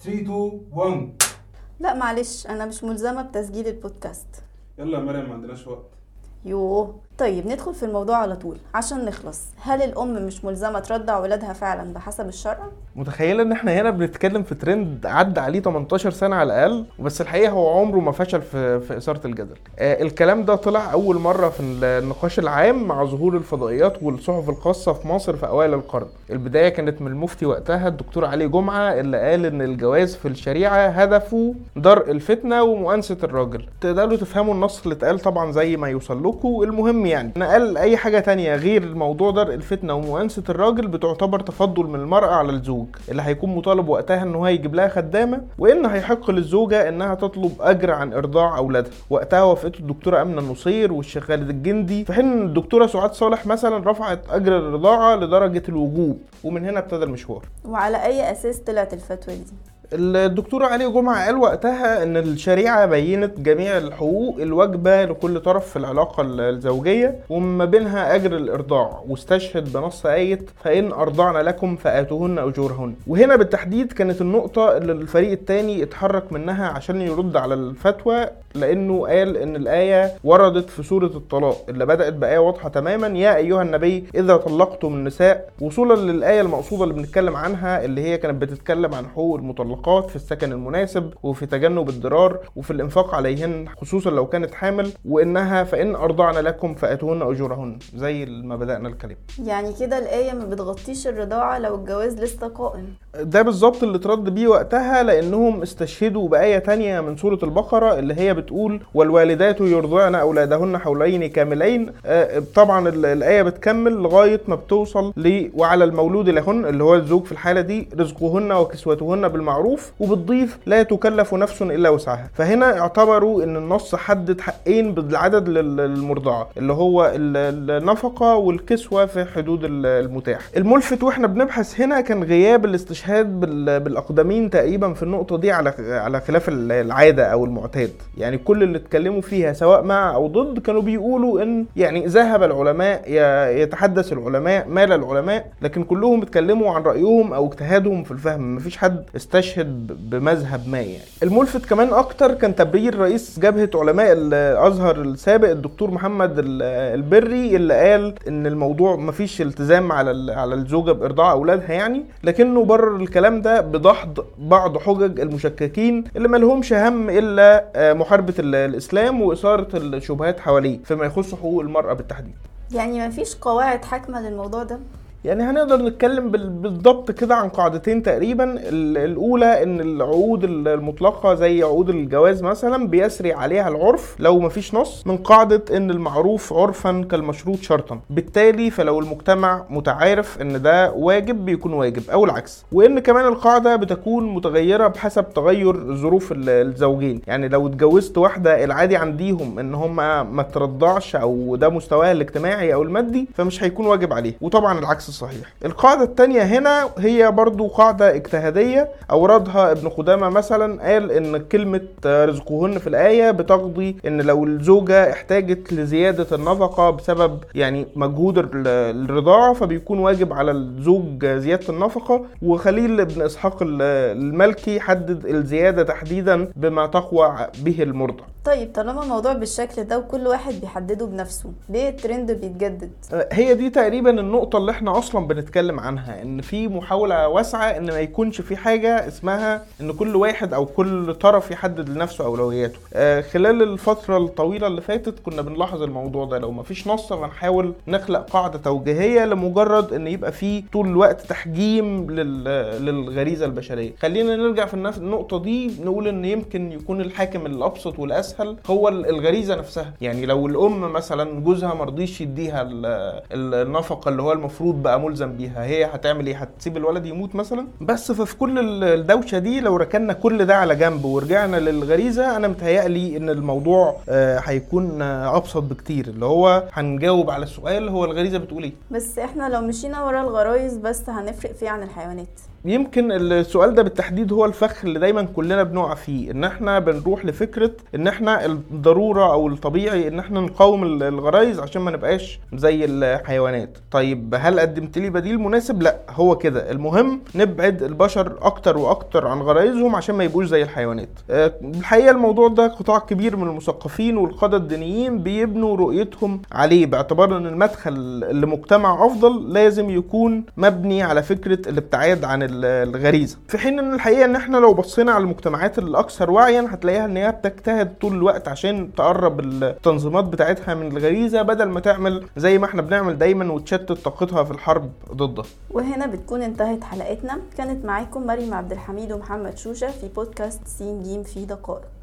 3 2 1 لا معلش أنا مش ملزمة بتسجيل البودكاست. يلا يا مريم ما عندناش وقت. يوه. طيب ندخل في الموضوع على طول عشان نخلص. هل الأم مش ملزمة ترضع ولادها فعلا بحسب الشرع؟ متخيله إن إحنا هنا بنتكلم في ترند عدى عليه 18 سنة على الأقل بس الحقيقة هو عمره ما فشل في في إثارة الجدل. آه الكلام ده طلع أول مرة في النقاش العام مع ظهور الفضائيات والصحف الخاصة في مصر في أوائل القرن. البداية كانت من المفتي وقتها الدكتور علي جمعة اللي قال إن الجواز في الشريعة هدفه درء الفتنة ومؤانسه الراجل. تقدروا تفهموا النص اللي اتقال طبعا زي ما يوصل لكم المهم يعني. نقل أي حاجة تانية غير الموضوع درء الفتنة ومؤانسة الراجل بتعتبر تفضل من المرأة على الزوج. اللي هيكون مطالب وقتها إن هو يجيب لها خدامة وإن هيحق للزوجة إنها تطلب أجر عن إرضاع أولادها. وقتها وافقته الدكتورة أمنة النصير والشيخ خالد الجندي. في حين الدكتورة سعاد صالح مثلا رفعت أجر الرضاعة لدرجة الوجوب. ومن هنا ابتدى المشوار. وعلى أي أساس طلعت الفتوى دي؟ الدكتور علي جمعة قال وقتها إن الشريعة بينت جميع الحقوق الواجبة لكل طرف في العلاقة الزوجية وما بينها أجر الإرضاع. واستشهد بنص آية فإن ارضعن لكم فآتوهن أجورهن. وهنا بالتحديد كانت النقطة اللي الفريق التاني اتحرك منها عشان يرد على الفتوى لأنه قال إن الآية وردت في سورة الطلاق. اللي بدأت بآية واضحة تماما يا أيها النبي إذا طلقتم النساء. وصولا للآية المقصودة اللي بنتكلم عنها اللي هي كانت بتتكلم عن حقوق المطلقات في السكن المناسب وفي تجنب الضرار وفي الإنفاق عليهن خصوصا لو كانت حامل وإنها فإن أرضعن لكم فأتوهن أجورهن زي ما بدأنا الكلام. يعني كده الآية ما بتغطيش الرضاعة لو الجواز لسه قائم. ده بالظبط اللي اترد بيه وقتها لأنهم استشهدوا بآية تانية من سورة البقرة اللي هي بتقول والوالدات يرضعن أولادهن حولين كاملين آه، طبعا ال- الآية بتكمل لغاية ما بتوصل ل وعلى المولود لهن اللي هو الزوج في الحالة دي رزقهن وكسوتهن بالمعروف وبتضيف لا تكلف نفس إلا وسعها. فهنا اعتبروا إن النص حدد حقين بالعدد لل- للمرضعة اللي هو ال- النفقة والكسوة في حدود ال- المتاح. الملفت وإحنا بنبحث هنا كان غياب الاستشهاد بال- بالأقدمين تقريبا في النقطة دي على على خلاف ال- العادة أو المعتاد. يعني كل اللي اتكلموا فيها سواء مع أو ضد كانوا بيقولوا إن يعني ذهب العلماء يتحدث العلماء مال العلماء لكن كلهم اتكلموا عن رأيهم أو اجتهادهم في الفهم. مفيش حد استشهد ب- بمذهب ما يعني. الملفت كمان أكتر كان تبرير رئيس جبهة علماء الأزهر السابق الدكتور محمد ال- البري اللي قال إن الموضوع مفيش التزام على على الزوجة بإرضاع أولادها يعني لكنه برر الكلام ده بدحض بعض حجج المشككين اللي مالهمش هم إلا آه، محاربة ال- الإسلام وإثارة الشبهات حواليه فيما يخص حقوق المرأة بالتحديد. يعني ما فيش قواعد حاكمة للموضوع ده؟ يعني هنقدر نتكلم بال- بالضبط كده عن قاعدتين تقريبا. ال- الأولى إن العقود ال- المطلقة زي عقود الجواز مثلا بيسري عليها العرف لو مفيش نص من قاعدة إن المعروف عرفا كالمشروط شرطا. بالتالي فلو المجتمع متعارف إن ده واجب بيكون واجب أو العكس. وإن كمان القاعدة بتكون متغيرة بحسب تغير ظروف ال- الزوجين. يعني لو اتجوزت واحدة العادي عنديهم إن هم ما ترضعش أو ده مستواها الاجتماعي أو المادي فمش هيكون واجب عليه. وطبعا العكس صحيح. القاعدة الثانية هنا هي برضو قاعدة اجتهادية. اوردها ابن قدامه مثلا قال إن كلمة رزقهن في الآية بتقضي إن لو الزوجة احتاجت لزيادة النفقة بسبب يعني مجهود ال- الرضاعة فبيكون واجب على الزوج زيادة النفقة. وخليل ابن إسحاق ال- المالكي حدد الزيادة تحديدا بما تقوى به المرضع طيب طالما الموضوع بالشكل ده وكل واحد بيحدده بنفسه ليه الترند بيتجدد؟ هي دي تقريبا النقطة اللي إحنا أصلا بنتكلم عنها إن في محاولة واسعة إن ما يكونش في حاجة اسمها إن كل واحد أو كل طرف يحدد لنفسه أولوياته. آه، خلال الفترة الطويلة اللي فاتت كنا بنلاحظ الموضوع ده. لو ما فيش نص فنحاول نخلق قاعدة توجيهية لمجرد إن يبقى في طول الوقت تحجيم لل- للغريزة البشرية. خلينا نرجع في النقطة دي نقول إن يمكن يكون الحاكم الأبسط والأسهل هو ال- الغريزة نفسها. يعني لو الأم مثلا جوزها مرضيش يديها ال- ال- النفقة اللي هو المفروض بقى ملزم بيها هي هتعمل إيه؟ هتسيب الولد يموت مثلا؟ بس ففي كل ال- الدوشة دي لو ركنا كل ده على جنب ورجعنا للغريزة أنا متهيألي إن الموضوع آه، هيكون آه، أبسط بكتير. اللي هو هنجاوب على السؤال هو الغريزة بتقول إيه؟ بس إحنا لو مشينا ورا الغرايز بس هنفرق فيه عن الحيوانات. يمكن السؤال ده بالتحديد هو الفخ اللي دايما كلنا بنقع فيه إن إحنا بنروح لفكرة إن إحنا الضرورة أو الطبيعي إن إحنا نقاوم ال- الغرايز عشان ما نبقاش زي الحيوانات. طيب هل قدمت لي بديل مناسب؟ لأ هو كده. المهم نبعد البشر أكتر وأكتر عن غرايزهم عشان ما يبقوش زي الحيوانات. آه، الحقيقة الموضوع ده قطاع كبير من المثقفين والقادة الدينيين بيبنوا رؤيتهم عليه باعتبار إن المدخل لمجتمع أفضل لازم يكون مبني على فكرة الابتعاد عن الغريزة. في حين إن الحقيقة إن إحنا لو بصينا على المجتمعات الأكثر وعيا هتلاقيها إن هي بتجتهد طول الوقت عشان تقرب التنظيمات بتاعتها من الغريزة بدل ما تعمل زي ما إحنا بنعمل دايما وتشتت طاقتها في الحرب ضدها. وهنا بتكون انتهت حلقتنا. كانت معاكم مريم عبد الحميد ومحمد شوشة في بودكاست سين جيم في دقائق.